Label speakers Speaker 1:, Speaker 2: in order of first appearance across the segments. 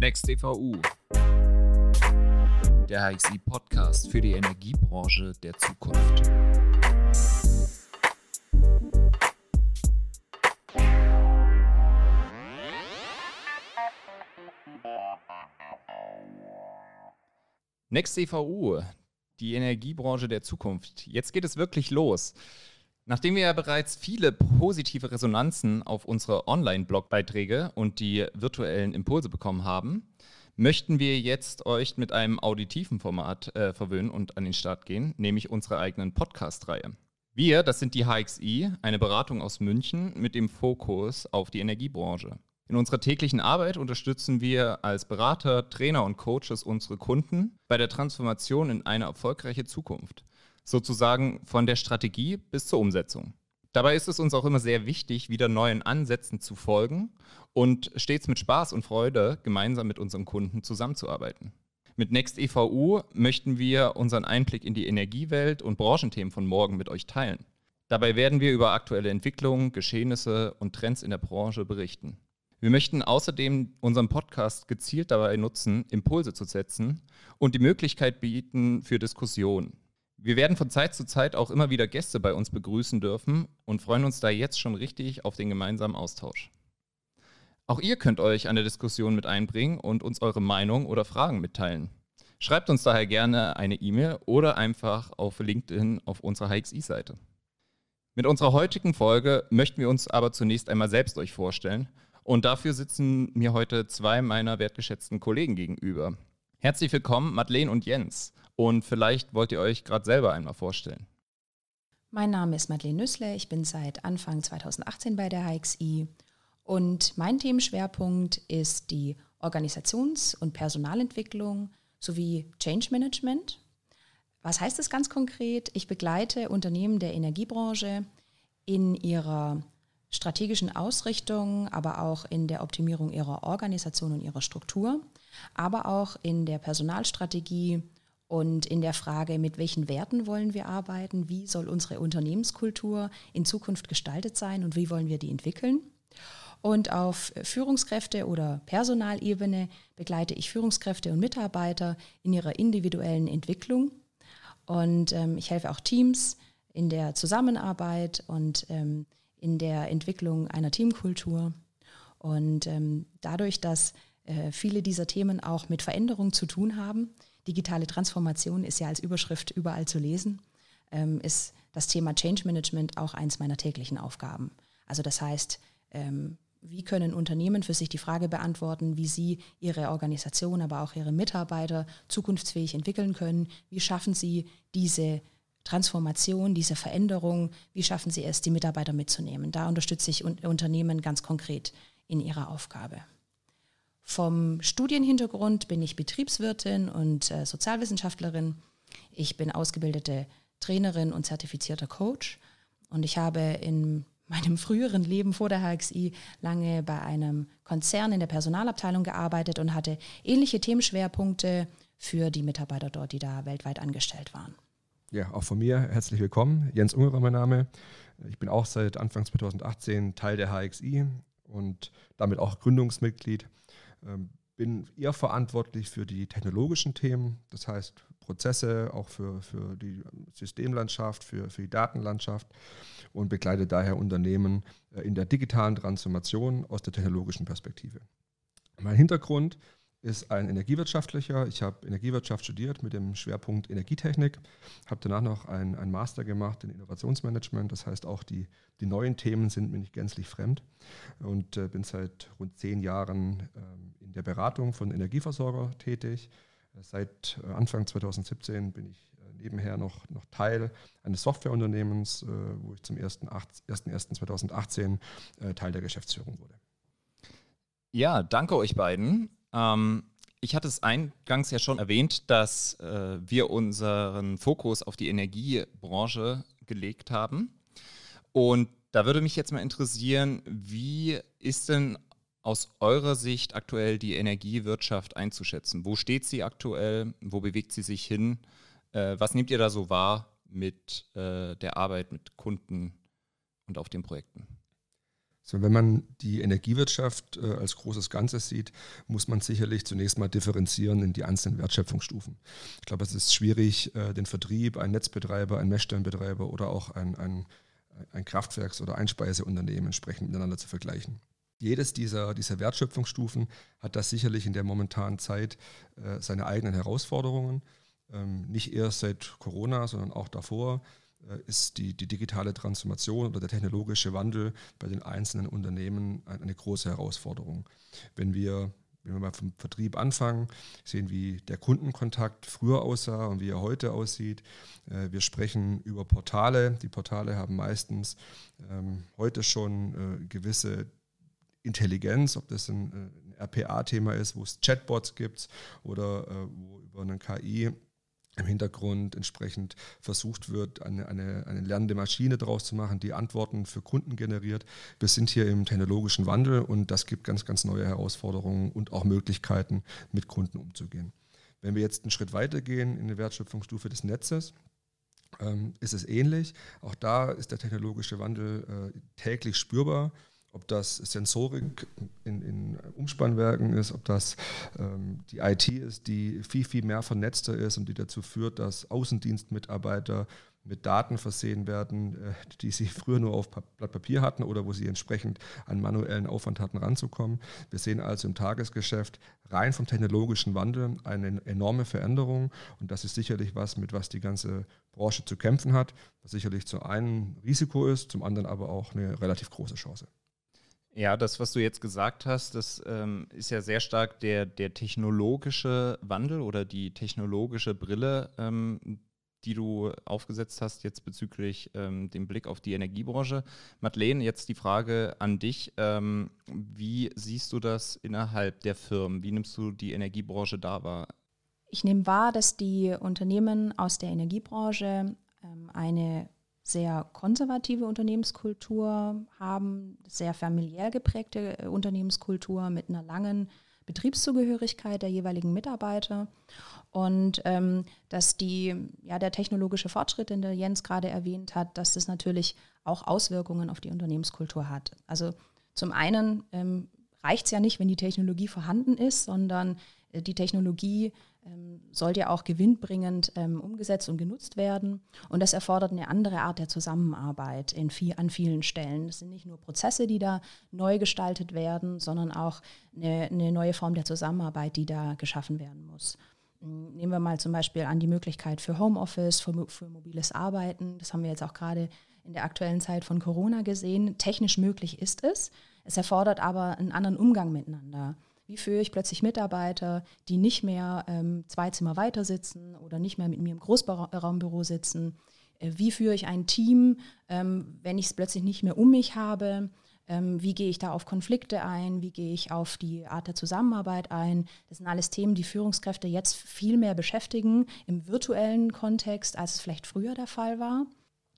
Speaker 1: Next EVU. Der HXI Podcast für die Energiebranche der Zukunft. Next EVU, die Energiebranche der Zukunft. Jetzt geht es wirklich los. Nachdem wir ja bereits viele positive Resonanzen auf unsere Online-Blogbeiträge und die virtuellen Impulse bekommen haben, möchten wir jetzt euch mit einem auditiven Format äh, verwöhnen und an den Start gehen, nämlich unsere eigenen Podcast-Reihe. Wir, das sind die HXI, eine Beratung aus München mit dem Fokus auf die Energiebranche. In unserer täglichen Arbeit unterstützen wir als Berater, Trainer und Coaches unsere Kunden bei der Transformation in eine erfolgreiche Zukunft sozusagen von der Strategie bis zur Umsetzung. Dabei ist es uns auch immer sehr wichtig, wieder neuen Ansätzen zu folgen und stets mit Spaß und Freude gemeinsam mit unseren Kunden zusammenzuarbeiten. Mit Next EVU möchten wir unseren Einblick in die Energiewelt und Branchenthemen von morgen mit euch teilen. Dabei werden wir über aktuelle Entwicklungen, Geschehnisse und Trends in der Branche berichten. Wir möchten außerdem unseren Podcast gezielt dabei nutzen, Impulse zu setzen und die Möglichkeit bieten für Diskussionen. Wir werden von Zeit zu Zeit auch immer wieder Gäste bei uns begrüßen dürfen und freuen uns da jetzt schon richtig auf den gemeinsamen Austausch. Auch ihr könnt euch an der Diskussion mit einbringen und uns eure Meinung oder Fragen mitteilen. Schreibt uns daher gerne eine E-Mail oder einfach auf LinkedIn auf unserer HXI-Seite. Mit unserer heutigen Folge möchten wir uns aber zunächst einmal selbst euch vorstellen und dafür sitzen mir heute zwei meiner wertgeschätzten Kollegen gegenüber. Herzlich willkommen, Madeleine und Jens. Und vielleicht wollt ihr euch gerade selber einmal vorstellen.
Speaker 2: Mein Name ist Madeleine Nüssle. Ich bin seit Anfang 2018 bei der HXI. Und mein Themenschwerpunkt ist die Organisations- und Personalentwicklung sowie Change Management. Was heißt das ganz konkret? Ich begleite Unternehmen der Energiebranche in ihrer strategischen Ausrichtung, aber auch in der Optimierung ihrer Organisation und ihrer Struktur, aber auch in der Personalstrategie und in der Frage, mit welchen Werten wollen wir arbeiten, wie soll unsere Unternehmenskultur in Zukunft gestaltet sein und wie wollen wir die entwickeln. Und auf Führungskräfte- oder Personalebene begleite ich Führungskräfte und Mitarbeiter in ihrer individuellen Entwicklung. Und ähm, ich helfe auch Teams in der Zusammenarbeit und ähm, in der Entwicklung einer Teamkultur. Und ähm, dadurch, dass äh, viele dieser Themen auch mit Veränderung zu tun haben, digitale Transformation ist ja als Überschrift überall zu lesen, ähm, ist das Thema Change Management auch eins meiner täglichen Aufgaben. Also das heißt, ähm, wie können Unternehmen für sich die Frage beantworten, wie sie ihre Organisation, aber auch ihre Mitarbeiter zukunftsfähig entwickeln können? Wie schaffen sie diese Transformation, diese Veränderung? Wie schaffen sie es, die Mitarbeiter mitzunehmen? Da unterstütze ich Unternehmen ganz konkret in ihrer Aufgabe. Vom Studienhintergrund bin ich Betriebswirtin und äh, Sozialwissenschaftlerin. Ich bin ausgebildete Trainerin und zertifizierter Coach. Und ich habe in meinem früheren Leben vor der HXI lange bei einem Konzern in der Personalabteilung gearbeitet und hatte ähnliche Themenschwerpunkte für die Mitarbeiter dort, die da weltweit angestellt waren.
Speaker 3: Ja, auch von mir herzlich willkommen. Jens Ungerer mein Name. Ich bin auch seit Anfang 2018 Teil der HXI und damit auch Gründungsmitglied bin eher verantwortlich für die technologischen Themen, das heißt Prozesse, auch für, für die Systemlandschaft, für, für die Datenlandschaft und begleite daher Unternehmen äh, in der digitalen Transformation aus der technologischen Perspektive. Mein Hintergrund ist ein Energiewirtschaftlicher. Ich habe Energiewirtschaft studiert mit dem Schwerpunkt Energietechnik, habe danach noch ein, Master gemacht in Innovationsmanagement. Das heißt, auch die, die neuen Themen sind mir nicht gänzlich fremd und äh, bin seit rund zehn Jahren ähm, in der Beratung von Energieversorger tätig. Seit äh, Anfang 2017 bin ich äh, nebenher noch, noch Teil eines Softwareunternehmens, äh, wo ich zum 1.1.2018 äh, Teil der Geschäftsführung wurde.
Speaker 1: Ja, danke euch beiden. Ähm, ich hatte es eingangs ja schon erwähnt, dass äh, wir unseren Fokus auf die Energiebranche gelegt haben. Und da würde mich jetzt mal interessieren, wie ist denn aus eurer Sicht aktuell die Energiewirtschaft einzuschätzen? Wo steht sie aktuell? Wo bewegt sie sich hin? Äh, was nehmt ihr da so wahr mit äh, der Arbeit mit Kunden und auf den Projekten?
Speaker 3: So, wenn man die Energiewirtschaft äh, als großes Ganzes sieht, muss man sicherlich zunächst mal differenzieren in die einzelnen Wertschöpfungsstufen. Ich glaube, es ist schwierig, äh, den Vertrieb, einen Netzbetreiber, einen Messstellenbetreiber oder auch ein, ein, ein Kraftwerks- oder Einspeiseunternehmen entsprechend miteinander zu vergleichen. Jedes dieser, dieser Wertschöpfungsstufen hat da sicherlich in der momentanen Zeit äh, seine eigenen Herausforderungen. Ähm, nicht erst seit Corona, sondern auch davor ist die, die digitale Transformation oder der technologische Wandel bei den einzelnen Unternehmen eine große Herausforderung. Wenn wir wenn wir mal vom Vertrieb anfangen, sehen, wie der Kundenkontakt früher aussah und wie er heute aussieht. Äh, wir sprechen über Portale. Die Portale haben meistens ähm, heute schon äh, gewisse Intelligenz, ob das ein, RPA-Thema ist, wo es Chatbots gibt oder wo über eine KI im Hintergrund entsprechend versucht wird, eine, eine, eine lernende Maschine daraus zu machen, die Antworten für Kunden generiert. Wir sind hier im technologischen Wandel und das gibt ganz, ganz neue Herausforderungen und auch Möglichkeiten, mit Kunden umzugehen. Wenn wir jetzt einen Schritt weitergehen in die Wertschöpfungsstufe des Netzes, ähm, ist es ähnlich. Auch da ist der technologische Wandel äh, täglich spürbar ob das Sensorik in, in Umspannwerken ist, ob das ähm, die IT ist, die viel, viel mehr vernetzter ist und die dazu führt, dass Außendienstmitarbeiter mit Daten versehen werden, äh, die sie früher nur auf Blatt Papier hatten oder wo sie entsprechend an manuellen Aufwand hatten, ranzukommen. Wir sehen also im Tagesgeschäft rein vom technologischen Wandel eine enorme Veränderung und das ist sicherlich was, mit was die ganze Branche zu kämpfen hat, was sicherlich zum einen Risiko ist, zum anderen aber auch eine relativ große Chance.
Speaker 1: Ja, das, was du jetzt gesagt hast, das ähm, ist ja sehr stark der, der technologische Wandel oder die technologische Brille, ähm, die du aufgesetzt hast jetzt bezüglich ähm, dem Blick auf die Energiebranche. Madeleine, jetzt die Frage an dich. Ähm, wie siehst du das innerhalb der Firmen? Wie nimmst du die Energiebranche da wahr?
Speaker 2: Ich nehme wahr, dass die Unternehmen aus der Energiebranche ähm, eine sehr konservative Unternehmenskultur haben, sehr familiär geprägte äh, Unternehmenskultur mit einer langen Betriebszugehörigkeit der jeweiligen Mitarbeiter und ähm, dass die, ja, der technologische Fortschritt, den der Jens gerade erwähnt hat, dass das natürlich auch Auswirkungen auf die Unternehmenskultur hat. Also zum einen ähm, reicht es ja nicht, wenn die Technologie vorhanden ist, sondern äh, die Technologie ähm, sollte ja auch gewinnbringend ähm, umgesetzt und genutzt werden. Und das erfordert eine andere Art der Zusammenarbeit in viel, an vielen Stellen. Es sind nicht nur Prozesse, die da neu gestaltet werden, sondern auch eine, eine neue Form der Zusammenarbeit, die da geschaffen werden muss. Ähm, nehmen wir mal zum Beispiel an die Möglichkeit für Homeoffice, für, für mobiles Arbeiten. Das haben wir jetzt auch gerade in der aktuellen Zeit von Corona gesehen. Technisch möglich ist es. Es erfordert aber einen anderen Umgang miteinander. Wie führe ich plötzlich Mitarbeiter, die nicht mehr ähm, zwei Zimmer weiter sitzen oder nicht mehr mit mir im Großraumbüro sitzen? Äh, wie führe ich ein Team, ähm, wenn ich es plötzlich nicht mehr um mich habe? Ähm, wie gehe ich da auf Konflikte ein? Wie gehe ich auf die Art der Zusammenarbeit ein? Das sind alles Themen, die Führungskräfte jetzt viel mehr beschäftigen im virtuellen Kontext, als es vielleicht früher der Fall war.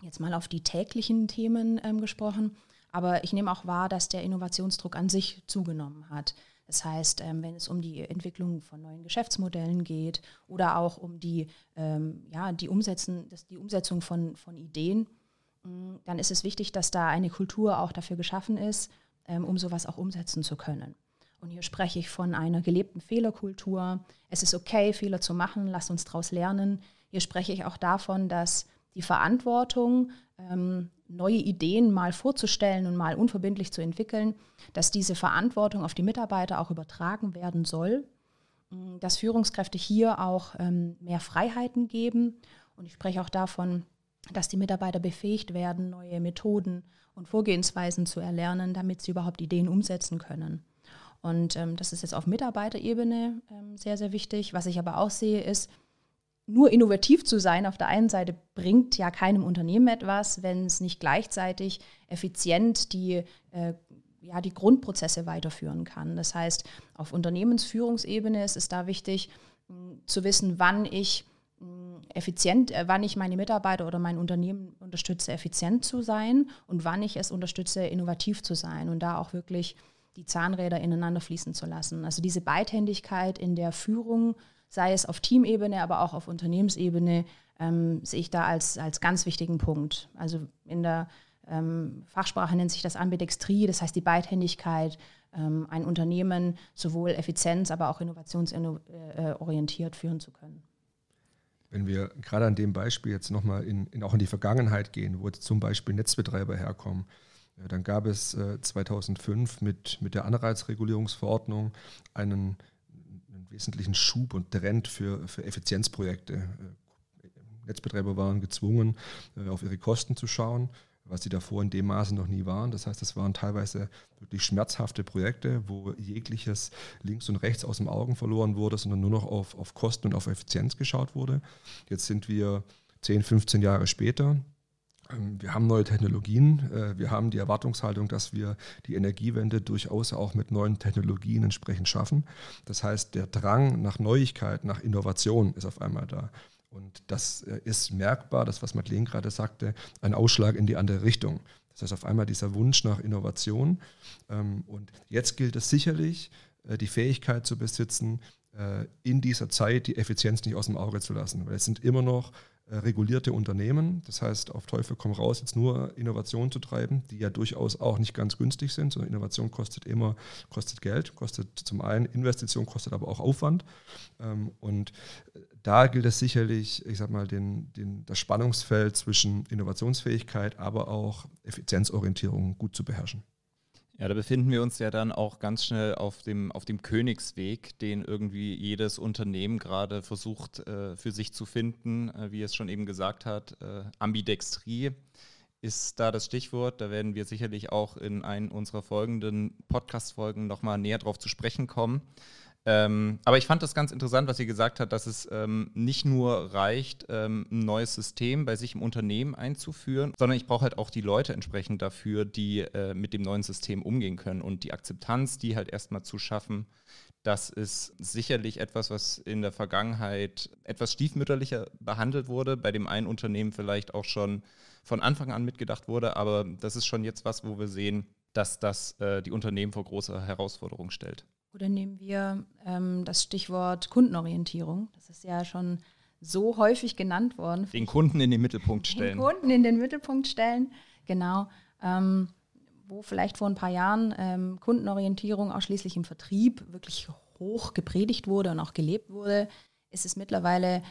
Speaker 2: Jetzt mal auf die täglichen Themen ähm, gesprochen. Aber ich nehme auch wahr, dass der Innovationsdruck an sich zugenommen hat. Das heißt, ähm, wenn es um die Entwicklung von neuen Geschäftsmodellen geht oder auch um die, ähm, ja, die, Umsetzen, das, die Umsetzung von, von Ideen, mm, dann ist es wichtig, dass da eine Kultur auch dafür geschaffen ist, ähm, um sowas auch umsetzen zu können. Und hier spreche ich von einer gelebten Fehlerkultur. Es ist okay, Fehler zu machen, lass uns daraus lernen. Hier spreche ich auch davon, dass die Verantwortung ähm, neue Ideen mal vorzustellen und mal unverbindlich zu entwickeln, dass diese Verantwortung auf die Mitarbeiter auch übertragen werden soll, mm, dass Führungskräfte hier auch ähm, mehr Freiheiten geben. Und ich spreche auch davon, dass die Mitarbeiter befähigt werden, neue Methoden und Vorgehensweisen zu erlernen, damit sie überhaupt Ideen umsetzen können. Und ähm, das ist jetzt auf Mitarbeiterebene ähm, sehr, sehr wichtig. Was ich aber auch sehe, ist, nur innovativ zu sein auf der einen Seite bringt ja keinem Unternehmen etwas, wenn es nicht gleichzeitig effizient die, äh, ja, die Grundprozesse weiterführen kann. Das heißt, auf Unternehmensführungsebene ist es da wichtig mh, zu wissen, wann ich mh, effizient, äh, wann ich meine Mitarbeiter oder mein Unternehmen unterstütze, effizient zu sein und wann ich es unterstütze, innovativ zu sein und da auch wirklich die Zahnräder ineinander fließen zu lassen. Also diese Beidhändigkeit in der Führung sei es auf Teamebene, aber auch auf Unternehmensebene, ähm, sehe ich da als, als ganz wichtigen Punkt. Also in der ähm, Fachsprache nennt sich das Ambidextrie, das heißt die Beidhändigkeit, ähm, ein Unternehmen sowohl effizienz-, aber auch innovationsorientiert führen zu können.
Speaker 3: Wenn wir gerade an dem Beispiel jetzt nochmal in, in, auch in die Vergangenheit gehen, wo jetzt zum Beispiel Netzbetreiber herkommen, äh, dann gab es äh, 2005 mit, mit der Anreizregulierungsverordnung einen, wesentlichen Schub und Trend für, für Effizienzprojekte. Äh, Netzbetreiber waren gezwungen, äh, auf ihre Kosten zu schauen was sie davor in dem Maße noch nie waren. Das heißt, es waren teilweise wirklich schmerzhafte Projekte, wo jegliches links und rechts aus dem Augen verloren wurde, sondern nur noch auf, auf Kosten und auf Effizienz geschaut wurde. Jetzt sind wir 10, 15 Jahre später. Ähm, wir haben neue Technologien. Äh, wir haben die Erwartungshaltung, dass wir die Energiewende durchaus auch mit neuen Technologien entsprechend schaffen. Das heißt, der Drang nach Neuigkeit, nach Innovation ist auf einmal da. Und das äh, ist merkbar, das, was Madeleine gerade sagte, ein Ausschlag in die andere Richtung. Das heißt, auf einmal dieser Wunsch nach Innovation. Ähm, und jetzt gilt es sicherlich, äh, die Fähigkeit zu besitzen, in dieser Zeit die Effizienz nicht aus dem Auge zu lassen. Weil es sind immer noch regulierte Unternehmen. Das heißt, auf Teufel komm raus, jetzt nur Innovation zu treiben, die ja durchaus auch nicht ganz günstig sind, sondern Innovation kostet immer, kostet Geld, kostet zum einen Investition, kostet aber auch Aufwand. Ähm, und äh, da gilt es sicherlich, ich sag mal, den, den, das Spannungsfeld zwischen Innovationsfähigkeit, aber auch Effizienzorientierung gut zu beherrschen.
Speaker 1: Ja, da befinden wir uns ja dann auch ganz schnell auf dem, auf dem Königsweg, den irgendwie jedes Unternehmen gerade versucht äh, für sich zu finden, äh, wie es schon eben gesagt hat. Äh, Ambidextrie ist da das Stichwort. Da werden wir sicherlich auch in einen unserer folgenden Podcast-Folgen nochmal näher drauf zu sprechen kommen. Ähm, aber ich fand das ganz interessant, was sie gesagt hat, dass es ähm, nicht nur reicht, ähm, ein neues System bei sich im Unternehmen einzuführen, sondern ich brauche halt auch die Leute entsprechend dafür, die äh, mit dem neuen System umgehen können und die Akzeptanz, die halt erstmal zu schaffen. Das ist sicherlich etwas, was in der Vergangenheit etwas stiefmütterlicher behandelt wurde, bei dem einen Unternehmen vielleicht auch schon von Anfang an mitgedacht wurde, aber das ist schon jetzt was, wo wir sehen, dass das äh, die Unternehmen vor große Herausforderungen stellt.
Speaker 2: Oder nehmen wir ähm, das Stichwort Kundenorientierung. Das ist ja schon so häufig genannt worden.
Speaker 1: Den Kunden in den Mittelpunkt stellen.
Speaker 2: Den Kunden in den Mittelpunkt stellen, genau. Ähm, wo vielleicht vor ein paar Jahren ähm, Kundenorientierung ausschließlich im Vertrieb wirklich hoch gepredigt wurde und auch gelebt wurde, ist es mittlerweile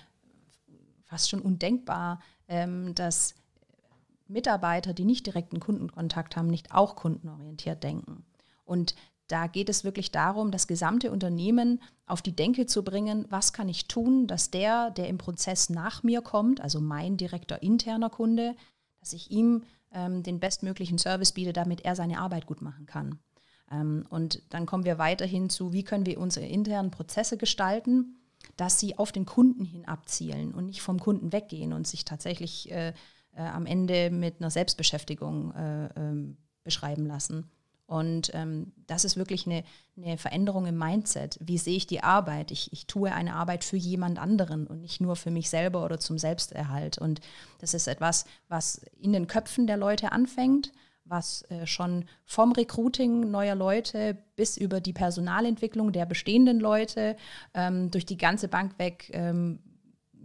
Speaker 2: fast schon undenkbar, ähm, dass Mitarbeiter, die nicht direkten Kundenkontakt haben, nicht auch kundenorientiert denken. Und da geht es wirklich darum, das gesamte Unternehmen auf die Denke zu bringen, was kann ich tun, dass der, der im Prozess nach mir kommt, also mein direkter interner Kunde, dass ich ihm ähm, den bestmöglichen Service biete, damit er seine Arbeit gut machen kann. Ähm, und dann kommen wir weiterhin zu, wie können wir unsere internen Prozesse gestalten, dass sie auf den Kunden hin abzielen und nicht vom Kunden weggehen und sich tatsächlich äh, äh, am Ende mit einer Selbstbeschäftigung äh, ähm, beschreiben lassen. Und ähm, das ist wirklich eine, eine, Veränderung im Mindset. Wie sehe ich die Arbeit? Ich, ich tue eine Arbeit für jemand anderen und nicht nur für mich selber oder zum Selbsterhalt. Und das ist etwas, was in den Köpfen der Leute anfängt, was äh, schon vom Recruiting neuer Leute bis über die Personalentwicklung der bestehenden Leute ähm, durch die ganze Bank weg ähm,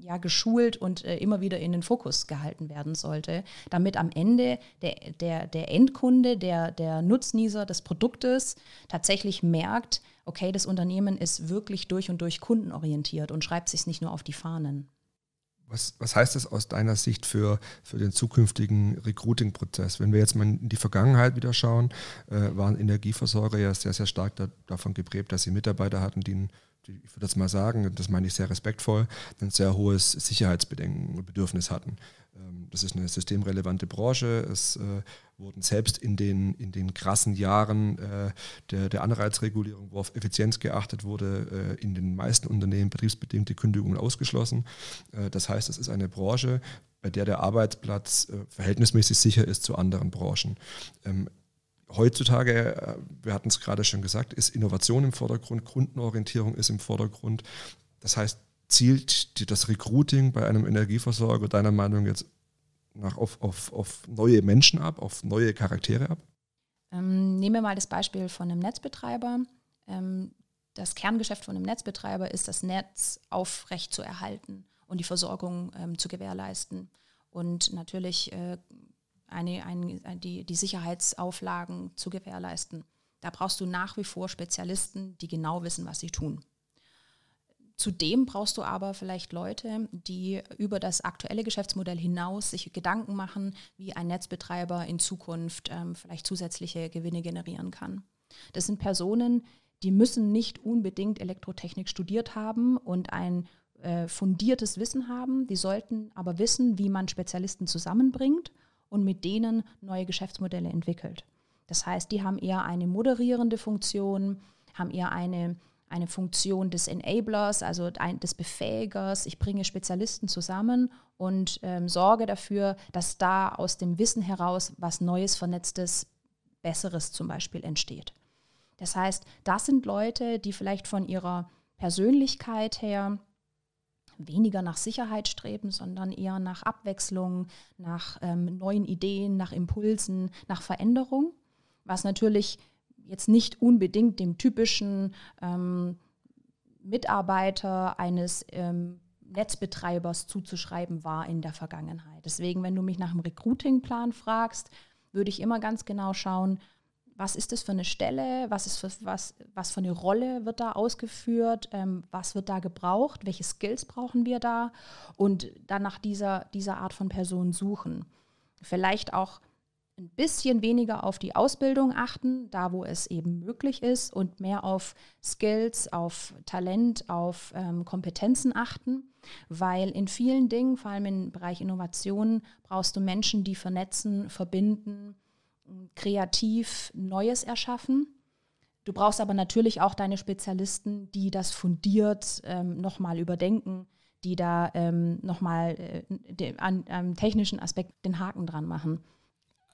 Speaker 2: ja, geschult und äh, immer wieder in den Fokus gehalten werden sollte, damit am Ende der, der, der Endkunde, der, der Nutznießer des Produktes tatsächlich merkt, okay, das Unternehmen ist wirklich durch und durch kundenorientiert und schreibt sich nicht nur auf die Fahnen.
Speaker 3: Was, was heißt das aus deiner Sicht für, für den zukünftigen Recruiting-Prozess? Wenn wir jetzt mal in die Vergangenheit wieder schauen, äh, waren Energieversorger ja sehr, sehr stark da, davon geprägt, dass sie Mitarbeiter hatten, die ein ich würde das mal sagen, das meine ich sehr respektvoll, ein sehr hohes Sicherheitsbedenken und Bedürfnis hatten. Ähm, das ist eine systemrelevante Branche. Es äh, wurden selbst in den, in den krassen Jahren äh, der, der Anreizregulierung, wo auf Effizienz geachtet wurde, äh, in den meisten Unternehmen betriebsbedingte Kündigungen ausgeschlossen. das heißt, es ist eine Branche, bei der der Arbeitsplatz verhältnismäßig sicher ist zu anderen Branchen. Ähm, heutzutage, äh, wir hatten es gerade schon gesagt, ist Innovation im Vordergrund, Kundenorientierung ist im Vordergrund. Das heißt, zielt das Recruiting bei einem Energieversorger deiner Meinung jetzt nach, auf, auf, auf neue Menschen ab, auf neue Charaktere ab?
Speaker 2: Ähm, nehmen wir mal das Beispiel von einem Netzbetreiber. Ähm, das Kerngeschäft von einem Netzbetreiber ist, das Netz aufrecht zu erhalten und die Versorgung ähm, zu gewährleisten. Und natürlich äh, eine, ein, die, die Sicherheitsauflagen zu gewährleisten. Da brauchst du nach wie vor Spezialisten, die genau wissen, was sie tun. Zudem brauchst du aber vielleicht Leute, die über das aktuelle Geschäftsmodell hinaus sich Gedanken machen, wie ein Netzbetreiber in Zukunft ähm, vielleicht zusätzliche Gewinne generieren kann. Das sind Personen, die müssen nicht unbedingt Elektrotechnik studiert haben und ein äh, fundiertes Wissen haben. Die sollten aber wissen, wie man Spezialisten zusammenbringt und mit denen neue Geschäftsmodelle entwickelt. Das heißt, die haben eher eine moderierende Funktion, haben eher eine eine Funktion des Enablers, also des Befähigers. Ich bringe Spezialisten zusammen und ähm, sorge dafür, dass da aus dem Wissen heraus was Neues, Vernetztes, Besseres zum Beispiel entsteht. Das heißt, das sind Leute, die vielleicht von ihrer Persönlichkeit her weniger nach Sicherheit streben, sondern eher nach Abwechslung, nach ähm, neuen Ideen, nach Impulsen, nach Veränderung, was natürlich jetzt nicht unbedingt dem typischen ähm, Mitarbeiter eines ähm, Netzbetreibers zuzuschreiben war in der Vergangenheit. Deswegen, wenn du mich nach einem Recruitingplan fragst, würde ich immer ganz genau schauen, was ist das für eine Stelle, was, ist für, was, was für eine Rolle wird da ausgeführt, ähm, was wird da gebraucht, welche Skills brauchen wir da und dann nach dieser, dieser Art von Person suchen. Vielleicht auch ein bisschen weniger auf die Ausbildung achten, da wo es eben möglich ist, und mehr auf Skills, auf Talent, auf ähm, Kompetenzen achten, weil in vielen Dingen, vor allem im Bereich Innovation, brauchst du Menschen, die vernetzen, verbinden, kreativ Neues erschaffen. Du brauchst aber natürlich auch deine Spezialisten, die das fundiert ähm, nochmal überdenken, die da ähm, nochmal äh, am technischen Aspekt den Haken dran machen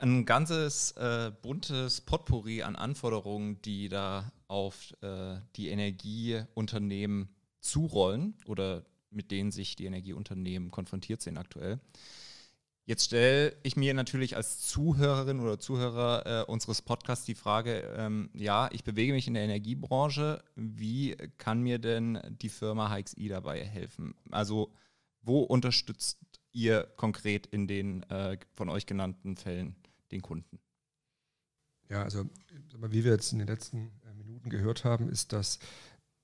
Speaker 1: ein ganzes äh, buntes Potpourri an Anforderungen, die da auf äh, die Energieunternehmen zurollen oder mit denen sich die Energieunternehmen konfrontiert sehen aktuell. Jetzt stelle ich mir natürlich als Zuhörerin oder Zuhörer äh, unseres Podcasts die Frage, ähm, ja, ich bewege mich in der Energiebranche, wie kann mir denn die Firma HXI dabei helfen? Also wo unterstützt ihr konkret in den äh, von euch genannten Fällen? Den Kunden.
Speaker 3: Ja, also wie wir jetzt in den letzten äh, Minuten gehört haben, ist, dass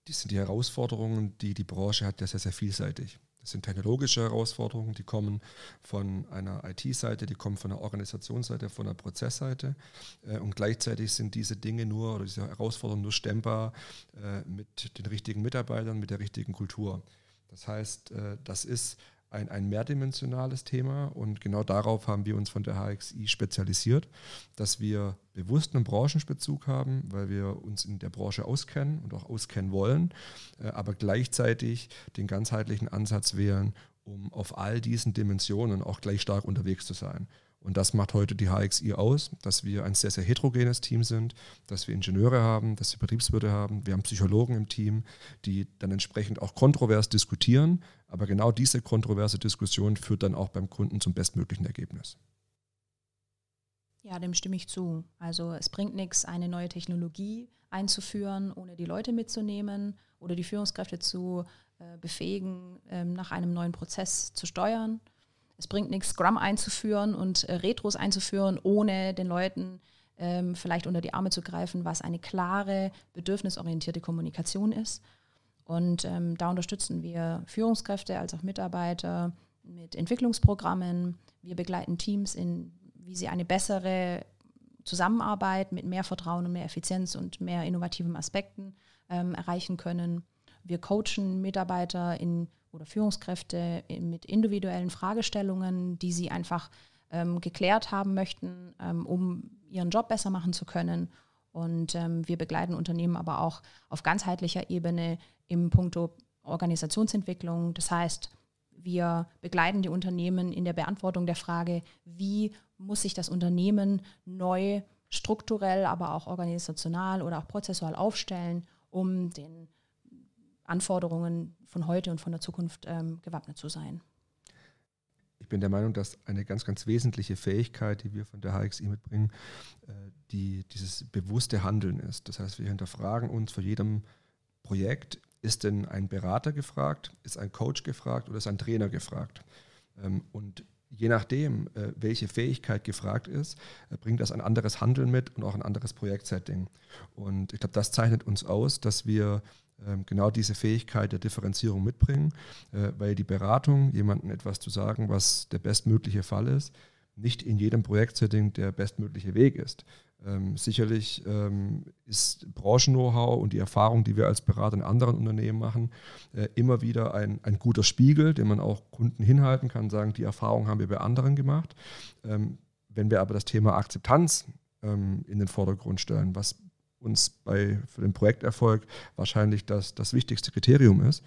Speaker 3: die sind die Herausforderungen, die die Branche hat, ja sehr, sehr vielseitig. Das sind technologische Herausforderungen, die kommen von einer IT-Seite, die kommen von einer Organisationsseite, von einer Prozessseite. Äh, und gleichzeitig sind diese Dinge nur oder diese Herausforderungen nur stemmbar äh, mit den richtigen Mitarbeitern, mit der richtigen Kultur. Das heißt, das ist ein, ein mehrdimensionales Thema und genau darauf haben wir uns von der HXI spezialisiert, dass wir bewusst einen Branchenbezug haben, weil wir uns in der Branche auskennen und auch auskennen wollen, äh, aber gleichzeitig den ganzheitlichen Ansatz wählen, um auf all diesen Dimensionen auch gleich stark unterwegs zu sein. Und das macht heute die HXI aus, dass wir ein sehr, sehr heterogenes Team sind, dass wir Ingenieure haben, dass wir Betriebswirte haben, wir haben Psychologen im Team, die dann entsprechend auch kontrovers diskutieren. Aber genau diese kontroverse Diskussion führt dann auch beim Kunden zum bestmöglichen Ergebnis.
Speaker 2: Ja, dem stimme ich zu. Also es bringt nichts, eine neue Technologie einzuführen, ohne die Leute mitzunehmen oder die Führungskräfte zu äh, befähigen, äh, nach einem neuen Prozess zu steuern. Es bringt nichts, Scrum einzuführen und äh, Retros einzuführen, ohne den Leuten ähm, vielleicht unter die Arme zu greifen, was eine klare, bedürfnisorientierte Kommunikation ist. Und ähm, da unterstützen wir Führungskräfte als auch Mitarbeiter mit Entwicklungsprogrammen. Wir begleiten Teams in, wie sie eine bessere Zusammenarbeit mit mehr Vertrauen und mehr Effizienz und mehr innovativen Aspekten ähm, erreichen können. Wir coachen Mitarbeiter in oder Führungskräfte mit individuellen Fragestellungen, die sie einfach ähm, geklärt haben möchten, ähm, um ihren Job besser machen zu können. Und ähm, wir begleiten Unternehmen aber auch auf ganzheitlicher Ebene im Punkto Organisationsentwicklung. Das heißt, wir begleiten die Unternehmen in der Beantwortung der Frage, wie muss sich das Unternehmen neu strukturell, aber auch organisational oder auch prozessual aufstellen, um den Anforderungen von heute und von der Zukunft ähm, gewappnet zu sein.
Speaker 3: Ich bin der Meinung, dass eine ganz, ganz wesentliche Fähigkeit, die wir von der HXI mitbringen, äh, die, dieses bewusste Handeln ist. Das heißt, wir hinterfragen uns vor jedem Projekt, ist denn ein Berater gefragt, ist ein Coach gefragt oder ist ein Trainer gefragt? Ähm, und je nachdem, äh, welche Fähigkeit gefragt ist, äh, bringt das ein anderes Handeln mit und auch ein anderes Projektsetting. Und ich glaube, das zeichnet uns aus, dass wir genau diese Fähigkeit der Differenzierung mitbringen, äh, weil die Beratung, jemandem etwas zu sagen, was der bestmögliche Fall ist, nicht in jedem Projektsetting der bestmögliche Weg ist. Ähm, sicherlich ähm, ist Branchen-Know-how und die Erfahrung, die wir als Berater in anderen Unternehmen machen, äh, immer wieder ein, ein guter Spiegel, den man auch Kunden hinhalten kann, sagen, die Erfahrung haben wir bei anderen gemacht. Ähm, wenn wir aber das Thema Akzeptanz ähm, in den Vordergrund stellen, was uns bei, für den Projekterfolg wahrscheinlich das, das wichtigste Kriterium ist,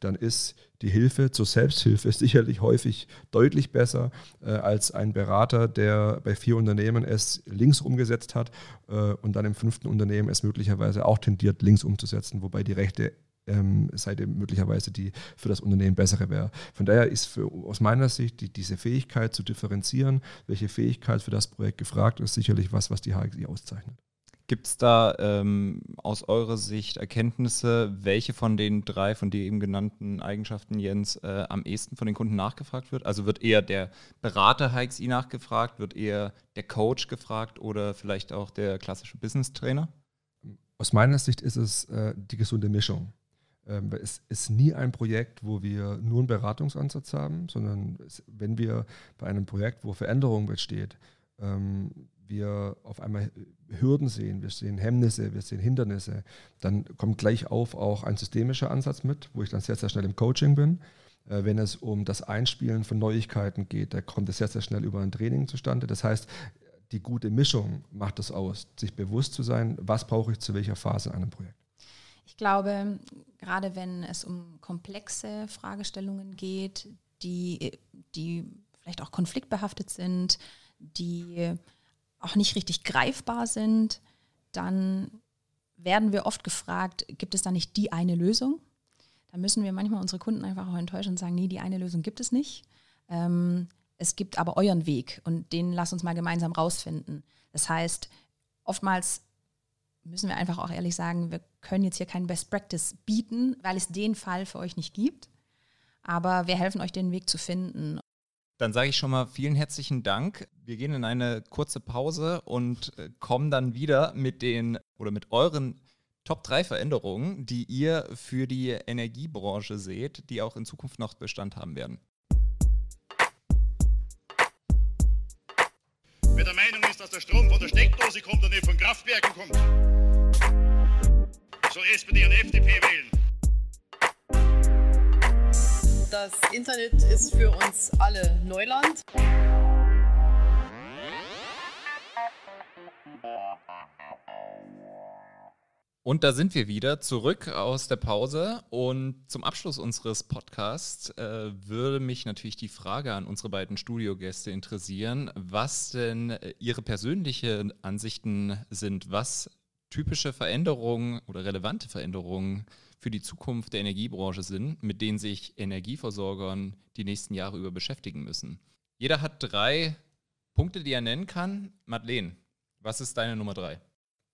Speaker 3: dann ist die Hilfe zur Selbsthilfe sicherlich häufig deutlich besser äh, als ein Berater, der bei vier Unternehmen es links umgesetzt hat äh, und dann im fünften Unternehmen es möglicherweise auch tendiert, links umzusetzen, wobei die rechte ähm, Seite möglicherweise die für das Unternehmen bessere wäre. Von daher ist für, aus meiner Sicht die, diese Fähigkeit zu differenzieren, welche Fähigkeit für das Projekt gefragt ist, sicherlich was, was die HXI auszeichnet.
Speaker 1: Gibt es da ähm, aus eurer Sicht Erkenntnisse, welche von den drei von dir eben genannten Eigenschaften, Jens, äh, am ehesten von den Kunden nachgefragt wird? Also wird eher der Berater HXI nachgefragt, wird eher der Coach gefragt oder vielleicht auch der klassische Business-Trainer?
Speaker 3: Aus meiner Sicht ist es äh, die gesunde Mischung. Ähm, es ist nie ein Projekt, wo wir nur einen Beratungsansatz haben, sondern wenn wir bei einem Projekt, wo Veränderung besteht, ähm, wir auf einmal Hürden sehen, wir sehen Hemmnisse, wir sehen Hindernisse, dann kommt gleich auf auch ein systemischer Ansatz mit, wo ich dann sehr, sehr schnell im Coaching bin. Äh, wenn es um das Einspielen von Neuigkeiten geht, da kommt es sehr, sehr schnell über ein Training zustande. Das heißt, die gute Mischung macht es aus, sich bewusst zu sein, was brauche ich zu welcher Phase in einem Projekt.
Speaker 2: Ich glaube, gerade wenn es um komplexe Fragestellungen geht, die, die vielleicht auch konfliktbehaftet sind, die auch nicht richtig greifbar sind, dann werden wir oft gefragt, gibt es da nicht die eine Lösung? Da müssen wir manchmal unsere Kunden einfach auch enttäuschen und sagen, nee, die eine Lösung gibt es nicht. Ähm, es gibt aber euren Weg und den lass uns mal gemeinsam rausfinden. Das heißt, oftmals müssen wir einfach auch ehrlich sagen, wir können jetzt hier keinen Best Practice bieten, weil es den Fall für euch nicht gibt. Aber wir helfen euch, den Weg zu finden.
Speaker 1: Dann sage ich schon mal vielen herzlichen Dank. Wir gehen in eine kurze Pause und äh, kommen dann wieder mit den oder mit euren Top 3 Veränderungen, die ihr für die Energiebranche seht, die auch in Zukunft noch Bestand haben werden.
Speaker 4: Wer der Meinung ist, dass der Strom von der Steckdose kommt und nicht von Kraftwerken kommt, soll SPD und FDP wählen.
Speaker 5: Das Internet ist für uns alle Neuland.
Speaker 1: Und da sind wir wieder zurück aus der Pause. Und zum Abschluss unseres Podcasts äh, würde mich natürlich die Frage an unsere beiden Studiogäste interessieren, was denn äh, ihre persönlichen Ansichten sind, was typische Veränderungen oder relevante Veränderungen für die Zukunft der Energiebranche sind, mit denen sich Energieversorgern die nächsten Jahre über beschäftigen müssen. Jeder hat drei Punkte, die er nennen kann. Madeleine, was ist deine Nummer drei?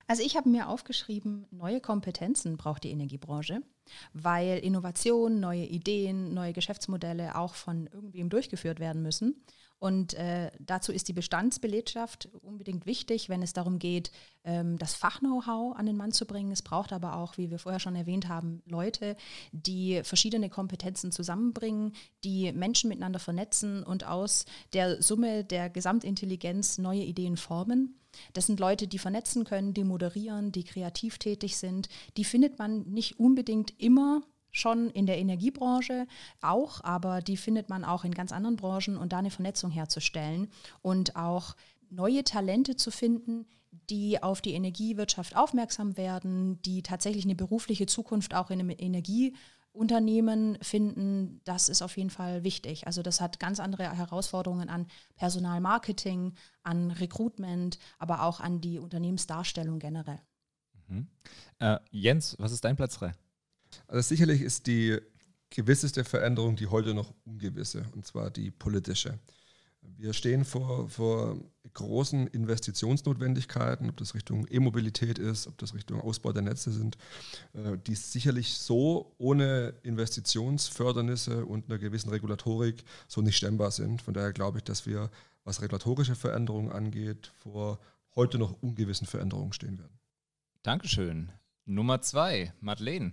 Speaker 2: Also ich habe mir aufgeschrieben, neue Kompetenzen braucht die Energiebranche, weil Innovation, neue Ideen, neue Geschäftsmodelle auch von irgendwem durchgeführt werden müssen. Und äh, dazu ist die Bestandsbelegschaft unbedingt wichtig, wenn es darum geht, ähm, das Fachknow-how an den Mann zu bringen. Es braucht aber auch, wie wir vorher schon erwähnt haben, Leute, die verschiedene Kompetenzen zusammenbringen, die Menschen miteinander vernetzen und aus der Summe der Gesamtintelligenz neue Ideen formen. Das sind Leute, die vernetzen können, die moderieren, die kreativ tätig sind. Die findet man nicht unbedingt immer schon in der Energiebranche auch, aber die findet man auch in ganz anderen Branchen und da eine Vernetzung herzustellen und auch neue Talente zu finden, die auf die Energiewirtschaft aufmerksam werden, die tatsächlich eine berufliche Zukunft auch in einem Energieunternehmen finden, das ist auf jeden Fall wichtig. Also das hat ganz andere Herausforderungen an Personalmarketing, an Recruitment, aber auch an die Unternehmensdarstellung generell.
Speaker 1: Mhm. Äh, Jens, was ist dein Platz 3?
Speaker 3: Also sicherlich ist die gewisseste Veränderung die heute noch ungewisse, und zwar die politische. Wir stehen vor, vor großen Investitionsnotwendigkeiten, ob das Richtung E-Mobilität ist, ob das Richtung Ausbau der Netze sind, äh, die sicherlich so ohne Investitionsfördernisse und einer gewissen Regulatorik so nicht stemmbar sind. Von daher glaube ich, dass wir, was regulatorische Veränderungen angeht, vor heute noch ungewissen Veränderungen stehen werden.
Speaker 1: Dankeschön. Nummer zwei, Madeleine.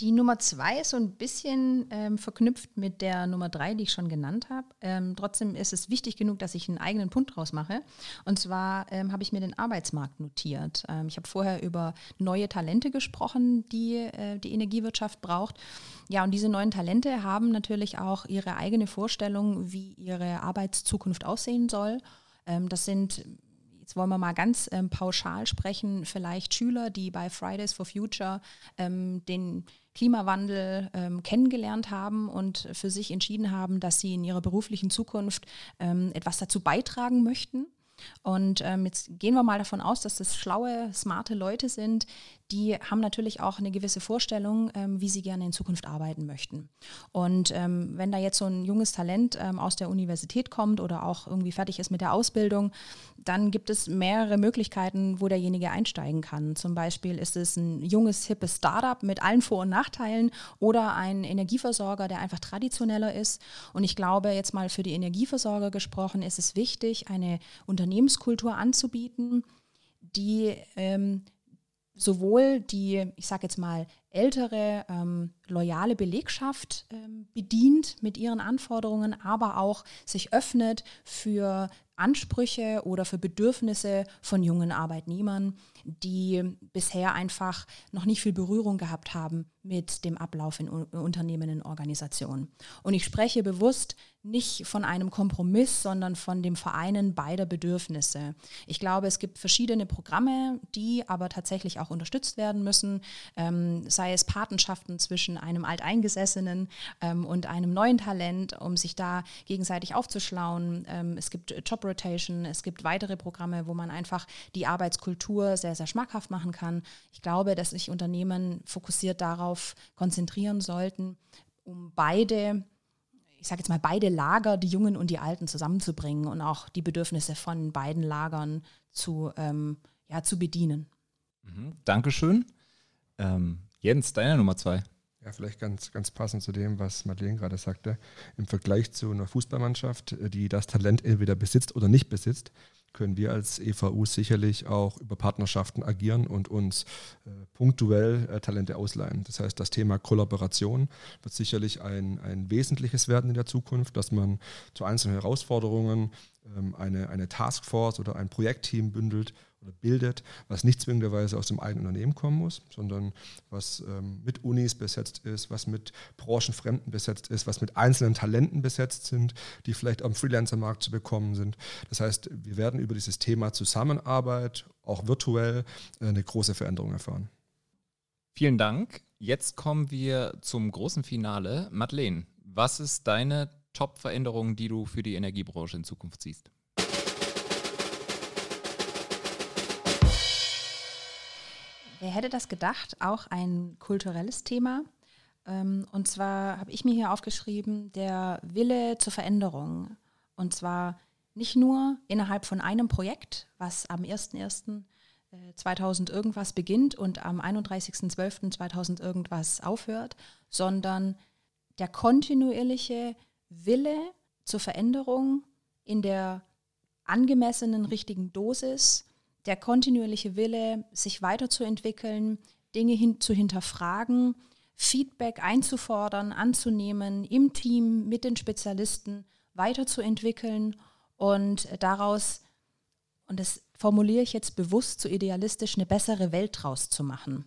Speaker 2: Die Nummer zwei ist so ein bisschen ähm, verknüpft mit der Nummer drei, die ich schon genannt habe. Ähm, trotzdem ist es wichtig genug, dass ich einen eigenen Punkt draus mache. Und zwar ähm, habe ich mir den Arbeitsmarkt notiert. Ähm, ich habe vorher über neue Talente gesprochen, die äh, die Energiewirtschaft braucht. Ja, und diese neuen Talente haben natürlich auch ihre eigene Vorstellung, wie ihre Arbeitszukunft aussehen soll. Ähm, das sind jetzt wollen wir mal ganz ähm, pauschal sprechen, vielleicht Schüler, die bei Fridays for Future ähm, den Klimawandel ähm, kennengelernt haben und für sich entschieden haben, dass sie in ihrer beruflichen Zukunft ähm, etwas dazu beitragen möchten. Und ähm, jetzt gehen wir mal davon aus, dass das schlaue, smarte Leute sind, die haben natürlich auch eine gewisse Vorstellung, ähm, wie sie gerne in Zukunft arbeiten möchten. Und ähm, wenn da jetzt so ein junges Talent ähm, aus der Universität kommt oder auch irgendwie fertig ist mit der Ausbildung, dann gibt es mehrere Möglichkeiten, wo derjenige einsteigen kann. Zum Beispiel ist es ein junges, hippes Startup mit allen Vor- und Nachteilen oder ein Energieversorger, der einfach traditioneller ist. Und ich glaube, jetzt mal für die Energieversorger gesprochen, ist es wichtig, eine Unternehmenskultur anzubieten, die ähm, sowohl die, ich sage jetzt mal, ältere, ähm, loyale Belegschaft ähm, bedient mit ihren Anforderungen, aber auch sich öffnet für Ansprüche oder für Bedürfnisse von jungen Arbeitnehmern, die bisher einfach noch nicht viel Berührung gehabt haben mit dem Ablauf in Unternehmen, in Organisationen. Und ich spreche bewusst nicht von einem Kompromiss, sondern von dem Vereinen beider Bedürfnisse. Ich glaube, es gibt verschiedene Programme, die aber tatsächlich auch unterstützt werden müssen, ähm, sei es Patenschaften zwischen einem Alteingesessenen ähm, und einem neuen Talent, um sich da gegenseitig aufzuschlauen. Ähm, es gibt Job Rotation, es gibt weitere Programme, wo man einfach die Arbeitskultur sehr, sehr schmackhaft machen kann. Ich glaube, dass sich Unternehmen fokussiert darauf konzentrieren sollten, um beide ich sage jetzt mal, beide Lager, die Jungen und die Alten zusammenzubringen und auch die Bedürfnisse von beiden Lagern zu, ähm, ja, zu bedienen.
Speaker 1: Mhm, Dankeschön. Ähm, Jens, deine Nummer zwei.
Speaker 3: Ja, vielleicht ganz, ganz passend zu dem, was Madeleine gerade sagte. Im Vergleich zu einer Fußballmannschaft, äh, die das Talent entweder besitzt oder nicht besitzt, können wir als EVU sicherlich auch über Partnerschaften agieren und uns äh, punktuell äh, Talente ausleihen. Das heißt, das Thema Kollaboration wird sicherlich ein, ein wesentliches werden in der Zukunft, dass man zu einzelnen Herausforderungen ähm, eine, eine Taskforce oder ein Projektteam bündelt oder bildet, was nicht zwingenderweise aus dem eigenen Unternehmen kommen muss, sondern was ähm, mit Unis besetzt ist, was mit Branchenfremden besetzt ist, was mit einzelnen Talenten besetzt sind, die vielleicht am Freelancer-Markt zu bekommen sind. Das heißt, wir werden über dieses Thema Zusammenarbeit, auch virtuell, eine große Veränderung erfahren.
Speaker 1: Vielen Dank. Jetzt kommen wir zum großen Finale. Madeleine, was ist deine Top-Veränderung, die du für die Energiebranche in Zukunft siehst?
Speaker 2: Wer hätte das gedacht? Auch ein kulturelles Thema. Ähm, und zwar habe ich mir hier aufgeschrieben, der Wille zur Veränderung. Und zwar nicht nur innerhalb von einem Projekt, was am 01.01.2000 irgendwas beginnt und am 31.12.2000 irgendwas aufhört, sondern der kontinuierliche Wille zur Veränderung in der angemessenen richtigen Dosis der kontinuierliche Wille, sich weiterzuentwickeln, Dinge hin zu hinterfragen, Feedback einzufordern, anzunehmen, im Team mit den Spezialisten weiterzuentwickeln und daraus, und das formuliere ich jetzt bewusst so idealistisch, eine bessere Welt draus zu machen.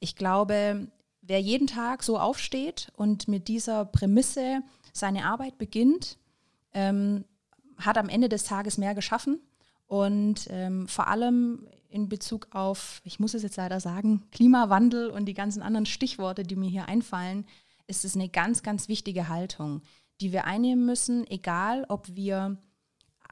Speaker 2: Ich glaube, wer jeden Tag so aufsteht und mit dieser Prämisse seine Arbeit beginnt, ähm, hat am Ende des Tages mehr geschaffen und ähm, vor allem in Bezug auf, ich muss es jetzt leider sagen, Klimawandel und die ganzen anderen Stichworte, die mir hier einfallen, ist es eine ganz, ganz wichtige Haltung, die wir einnehmen müssen, egal ob wir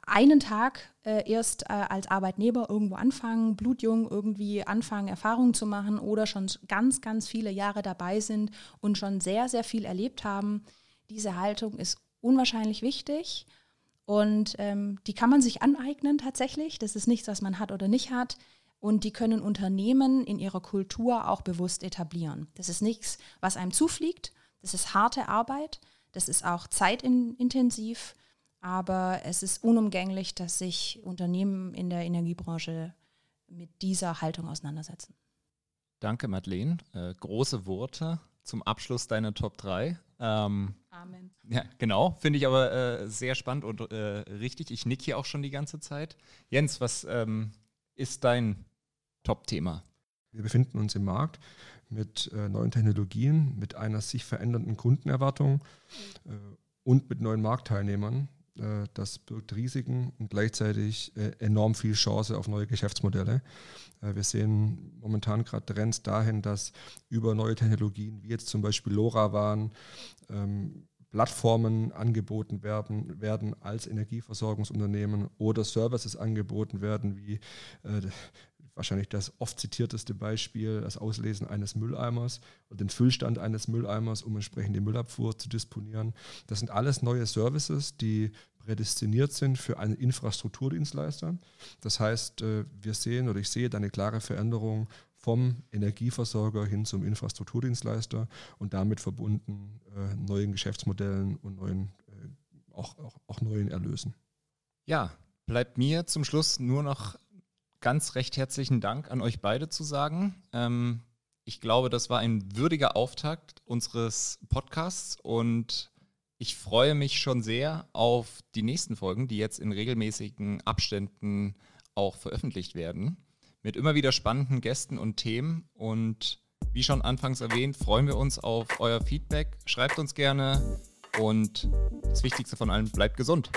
Speaker 2: einen Tag äh, erst äh, als Arbeitnehmer irgendwo anfangen, blutjung irgendwie anfangen, Erfahrungen zu machen oder schon ganz, ganz viele Jahre dabei sind und schon sehr, sehr viel erlebt haben. Diese Haltung ist unwahrscheinlich wichtig Und ähm, die kann man sich aneignen tatsächlich. Das ist nichts, was man hat oder nicht hat. Und die können Unternehmen in ihrer Kultur auch bewusst etablieren. Das ist nichts, was einem zufliegt. Das ist harte Arbeit. Das ist auch zeitintensiv. Aber es ist unumgänglich, dass sich Unternehmen in der Energiebranche mit dieser Haltung auseinandersetzen.
Speaker 1: Danke, Madeleine. Äh, große Worte zum Abschluss deiner Top 3. Ähm,
Speaker 2: Amen.
Speaker 1: Ja, genau. Finde ich aber äh, sehr spannend und äh, richtig. Ich nick hier auch schon die ganze Zeit. Jens, was ähm, ist dein Top-Thema?
Speaker 3: Wir befinden uns im Markt mit äh, neuen Technologien, mit einer sich verändernden Kundenerwartung äh, und mit neuen Marktteilnehmern. Äh, das birgt Risiken und gleichzeitig äh, enorm viel Chance auf neue Geschäftsmodelle. Äh, wir sehen momentan gerade Trends dahin, dass über neue Technologien, wie jetzt zum Beispiel LoRaWAN, ähm, Plattformen angeboten werden, werden als Energieversorgungsunternehmen oder Services angeboten werden, wie wahrscheinlich das oft zitierteste Beispiel, das Auslesen eines Mülleimers und den Füllstand eines Mülleimers, um entsprechend die Müllabfuhr zu disponieren. Das sind alles neue Services, die prädestiniert sind für einen Infrastrukturdienstleister. Das heißt, äh, wir sehen oder ich sehe da eine klare Veränderung vom Energieversorger hin zum Infrastrukturdienstleister und damit verbunden äh, neuen Geschäftsmodellen und neuen, äh, auch, auch, auch neuen Erlösen.
Speaker 1: Ja, bleibt mir zum Schluss nur noch ganz recht herzlichen Dank an euch beide zu sagen. Ähm, ich glaube, das war ein würdiger Auftakt unseres Podcasts und ich freue mich schon sehr auf die nächsten Folgen, die jetzt in regelmäßigen Abständen auch veröffentlicht werden, mit immer wieder spannenden Gästen und Themen. Und wie schon anfangs erwähnt, freuen wir uns auf euer Feedback. Schreibt uns gerne und das Wichtigste von allem, bleibt gesund.